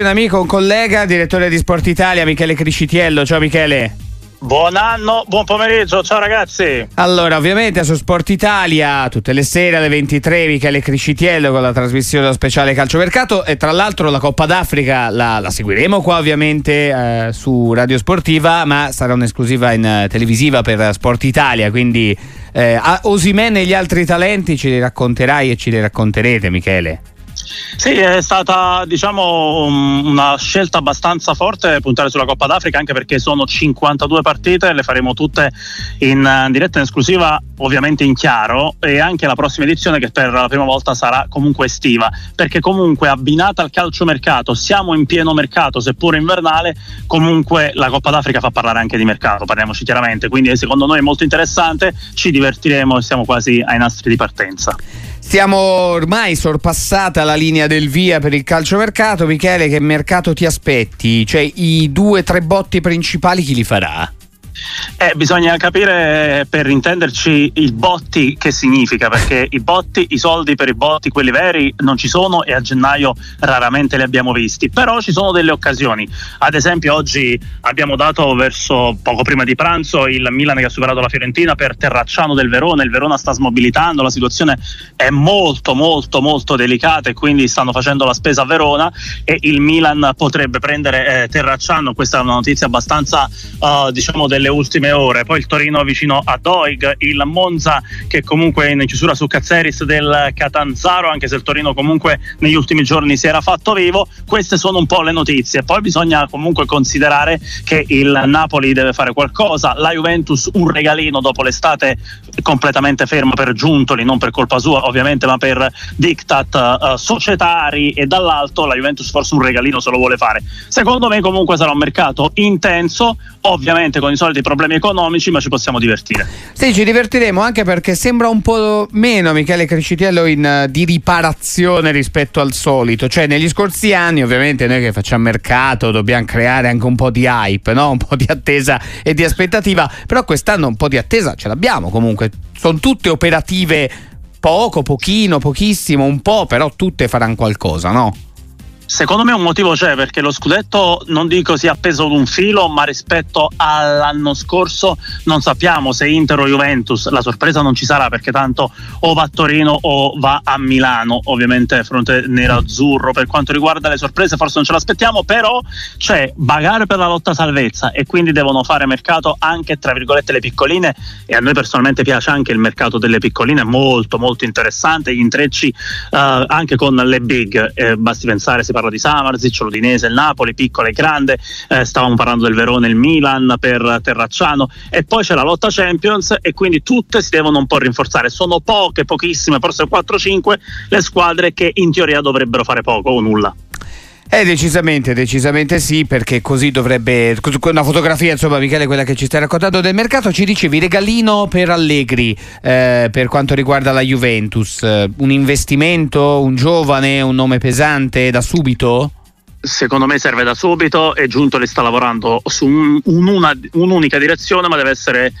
Un amico, un collega, direttore di Sport Italia, Michele Criscitiello. Ciao Michele. Buon anno, buon pomeriggio, ciao ragazzi. Allora, ovviamente su Sport Italia, tutte le sere alle 23, Michele Criscitiello con la trasmissione speciale Calciomercato e tra l'altro la Coppa d'Africa la, la seguiremo qua ovviamente eh, su Radio Sportiva, ma sarà un'esclusiva in uh, televisiva per Sport Italia, quindi eh, Osimene e gli altri talenti ce li racconterai e ce li racconterete, Michele. Sì, è stata diciamo una scelta abbastanza forte puntare sulla Coppa d'Africa anche perché sono 52 partite, le faremo tutte in eh, diretta in esclusiva, ovviamente in chiaro e anche la prossima edizione che per la prima volta sarà comunque estiva, perché comunque abbinata al calciomercato, siamo in pieno mercato, seppure invernale, comunque la Coppa d'Africa fa parlare anche di mercato, parliamoci chiaramente, quindi secondo noi è molto interessante, ci divertiremo e siamo quasi ai nastri di partenza. Stiamo ormai sorpassata la linea del via per il calciomercato. Michele, che mercato ti aspetti? Cioè i due o tre botti principali chi li farà? Eh, bisogna capire per intenderci il botti che significa, perché i botti, i soldi per i botti, quelli veri, non ci sono e a gennaio raramente li abbiamo visti, però ci sono delle occasioni. Ad esempio oggi abbiamo dato verso poco prima di pranzo il Milan che ha superato la Fiorentina per Terracciano del Verona, il Verona sta smobilitando, la situazione è molto molto molto delicata e quindi stanno facendo la spesa a Verona e il Milan potrebbe prendere eh, Terracciano, questa è una notizia abbastanza uh, diciamo delle nelle ultime ore. Poi il Torino vicino a Doig, il Monza che comunque è in chiusura su Cazzeris del Catanzaro, anche se il Torino comunque negli ultimi giorni si era fatto vivo. Queste sono un po' le notizie. Poi bisogna comunque considerare che il Napoli deve fare qualcosa, la Juventus un regalino dopo l'estate completamente ferma per Giuntoli, non per colpa sua ovviamente, ma per diktat uh, societari e dall'alto la Juventus forse un regalino se lo vuole fare. Secondo me comunque sarà un mercato intenso, ovviamente con i soliti problemi economici, ma ci possiamo divertire. Sì, ci divertiremo anche perché sembra un po' meno Michele Crescitiello in, uh, di riparazione rispetto al solito. Cioè, negli scorsi anni, ovviamente, noi che facciamo mercato dobbiamo creare anche un po' di hype, no? un po' di attesa e di aspettativa. Però quest'anno un po' di attesa ce l'abbiamo comunque. Sono tutte operative poco, pochino, pochissimo, un po', però tutte faranno qualcosa, no? Secondo me un motivo c'è perché lo scudetto non dico sia appeso ad un filo, ma rispetto all'anno scorso non sappiamo se Inter o Juventus, la sorpresa non ci sarà perché tanto o va a Torino o va a Milano, ovviamente fronte nero-azzurro. Per quanto riguarda le sorprese forse non ce l'aspettiamo, però c'è bagare per la lotta salvezza e quindi devono fare mercato anche tra virgolette le piccoline e a noi personalmente piace anche il mercato delle piccoline, molto molto interessante, gli intrecci uh, anche con le big, eh, basti pensare si parla di Samarzic, l'Udinese, il Napoli, piccolo e grande, eh, stavamo parlando del Verone e il Milan per Terracciano e poi c'è la lotta Champions e quindi tutte si devono un po' rinforzare. Sono poche, pochissime, forse 4-5 le squadre che in teoria dovrebbero fare poco o nulla. Eh, decisamente, decisamente sì, perché così dovrebbe. Una fotografia, insomma, Michele, quella che ci stai raccontando del mercato, ci dicevi regalino per Allegri eh, per quanto riguarda la Juventus. Un investimento, un giovane, un nome pesante da subito? Secondo me serve da subito e Giunto le sta lavorando su un, un un'unica direzione, ma deve essere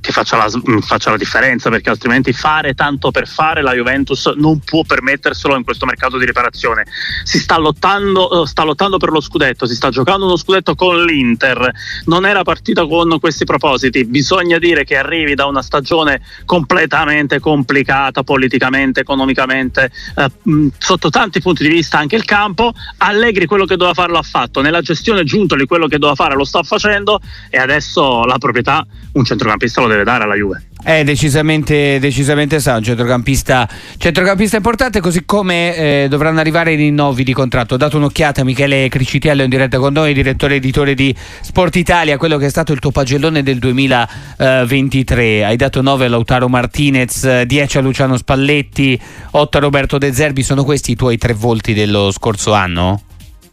che faccia la, mm, faccia la, differenza perché altrimenti fare tanto per fare la Juventus non può permetterselo in questo mercato di riparazione. Si sta lottando, eh, sta lottando per lo scudetto si sta giocando uno scudetto con l'Inter. Non era partita con questi propositi. Bisogna dire che arrivi da una stagione completamente complicata politicamente, economicamente eh, mm, sotto tanti punti di vista anche il campo. Allegri quello che doveva fare l'ha fatto. Nella gestione Giuntoli quello che doveva fare lo sta facendo. E adesso la proprietà un centrocampista lo deve dare alla Juve. È decisamente, decisamente sa, un centrocampista, centrocampista importante, così come eh, dovranno arrivare i rinnovi di contratto. Ho dato un'occhiata a Michele Cricitiello in diretta con noi, direttore editore di Sport Italia, quello che è stato il tuo pagellone del 2023. Hai dato 9 a Lautaro Martinez, 10 a Luciano Spalletti, 8 a Roberto De Zerbi. Sono questi i tuoi tre volti dello scorso anno?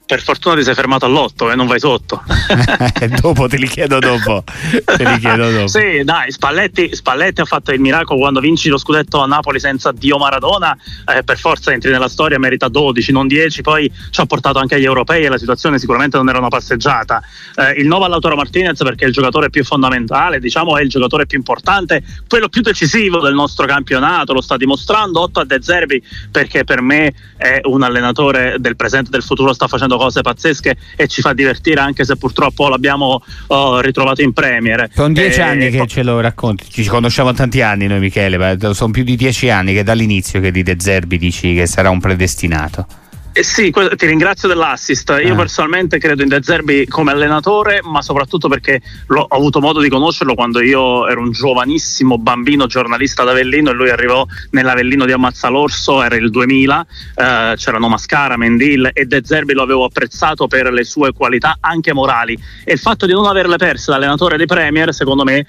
Per fortuna ti sei fermato all'otto e non vai sotto. dopo te li chiedo dopo. te li chiedo dopo. sì, dai, Spalletti, Spalletti, ha fatto il miracolo quando vinci lo scudetto a Napoli senza Dio Maradona, eh, per forza entri nella storia, merita 12, non 10, poi ci ha portato anche agli europei e la situazione sicuramente non era una passeggiata. Eh, il 9 all'Autoro Martinez perché è il giocatore più fondamentale, diciamo è il giocatore più importante, quello più decisivo del nostro campionato, lo sta dimostrando, 8 a De Zerbi perché per me è un allenatore del presente e del futuro, sta facendo facendo cose pazzesche e ci fa divertire anche se purtroppo l'abbiamo oh, ritrovato in Premier. Sono dieci e, anni che ce lo racconti, ci conosciamo tanti anni noi Michele, sono più di dieci anni che dall'inizio che di De Zerbi dici che sarà un predestinato. Eh sì, ti ringrazio dell'assist. Io eh. personalmente credo in De Zerbi come allenatore, ma soprattutto perché ho avuto modo di conoscerlo quando io ero un giovanissimo bambino giornalista ad Avellino e lui arrivò nell'Avellino di Ammazzalorso, era il 2000, eh, c'erano Mascara, Mendil e De Zerbi lo avevo apprezzato per le sue qualità anche morali e il fatto di non averle perse da allenatore dei Premier, secondo me, eh,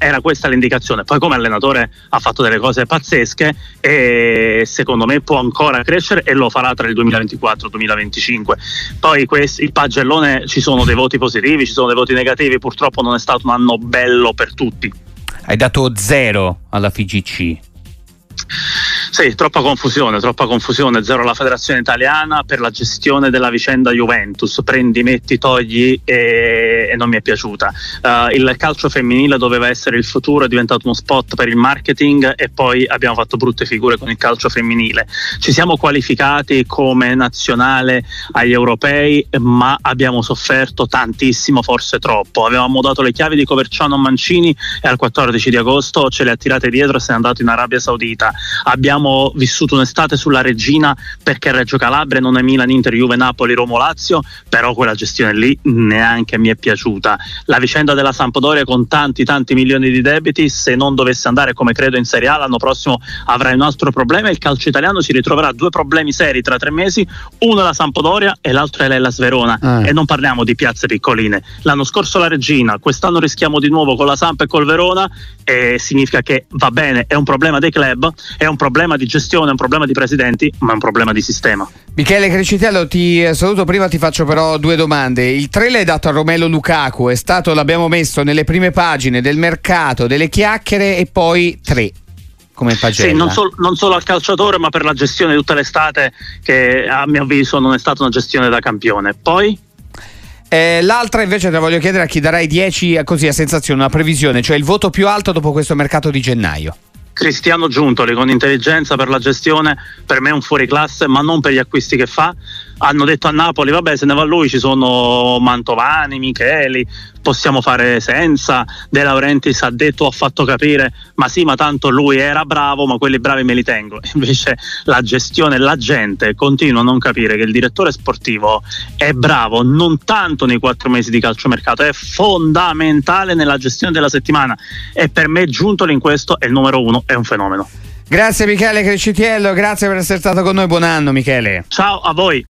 era questa l'indicazione. Poi come allenatore ha fatto delle cose pazzesche e secondo me può ancora crescere e lo farà tra il 2020 2024-2025. Poi questi, il pagellone ci sono dei voti positivi, ci sono dei voti negativi, purtroppo non è stato un anno bello per tutti. Hai dato zero alla FIGC. Sì, troppa confusione, troppa confusione. Zero la federazione italiana per la gestione della vicenda Juventus. Prendi, metti, togli e, e non mi è piaciuta. Uh, il calcio femminile doveva essere il futuro, è diventato uno spot per il marketing e poi abbiamo fatto brutte figure con il calcio femminile. Ci siamo qualificati come nazionale agli europei, ma abbiamo sofferto tantissimo, forse troppo. Avevamo dato le chiavi di Coverciano a Mancini e al 14 di agosto ce le ha tirate dietro e se n'è andato in Arabia Saudita. Abbiamo abbiamo vissuto un'estate sulla Regina perché Reggio Calabria non è Milan, Inter, Juve, Napoli, Roma, Lazio, però quella gestione lì neanche mi è piaciuta. La vicenda della Sampdoria con tanti tanti milioni di debiti, se non dovesse andare come credo in Serie A l'anno prossimo avrà un altro problema il calcio italiano si ritroverà due problemi seri tra tre mesi, uno è la Sampdoria e l'altro è l'Ellas Verona eh. e non parliamo di piazze piccoline. L'anno scorso la Regina, quest'anno rischiamo di nuovo con la Samp e col Verona e significa che va bene, è un problema dei club, è un problema problema di gestione, un problema di presidenti, ma un problema di sistema. Michele Crescitello, ti saluto prima, ti faccio però due domande. Il 3 l'hai dato a Romelo Lukaku, è stato, l'abbiamo messo nelle prime pagine del mercato, delle chiacchiere e poi 3 come pagella. Sì, non, sol- non, solo al calciatore, ma per la gestione di tutta l'estate, che a mio avviso non è stata una gestione da campione. Poi? Eh, l'altra invece te la voglio chiedere a chi darai 10 così a sensazione, una previsione, cioè il voto più alto dopo questo mercato di gennaio. Cristiano Giuntoli con intelligenza per la gestione, per me è un fuoriclasse, ma non per gli acquisti che fa. Hanno detto a Napoli, vabbè se ne va lui ci sono Mantovani, Micheli, possiamo fare senza. De Laurentiis ha detto, ha fatto capire, ma sì, ma tanto lui era bravo, ma quelli bravi me li tengo. Invece la gestione, la gente continua a non capire che il direttore sportivo è bravo non tanto nei quattro mesi di calciomercato, è fondamentale nella gestione della settimana e per me Giuntoli in questo è il numero uno, è un fenomeno. Grazie Michele Crescitiello, grazie per essere stato con noi, buon anno Michele. Ciao a voi.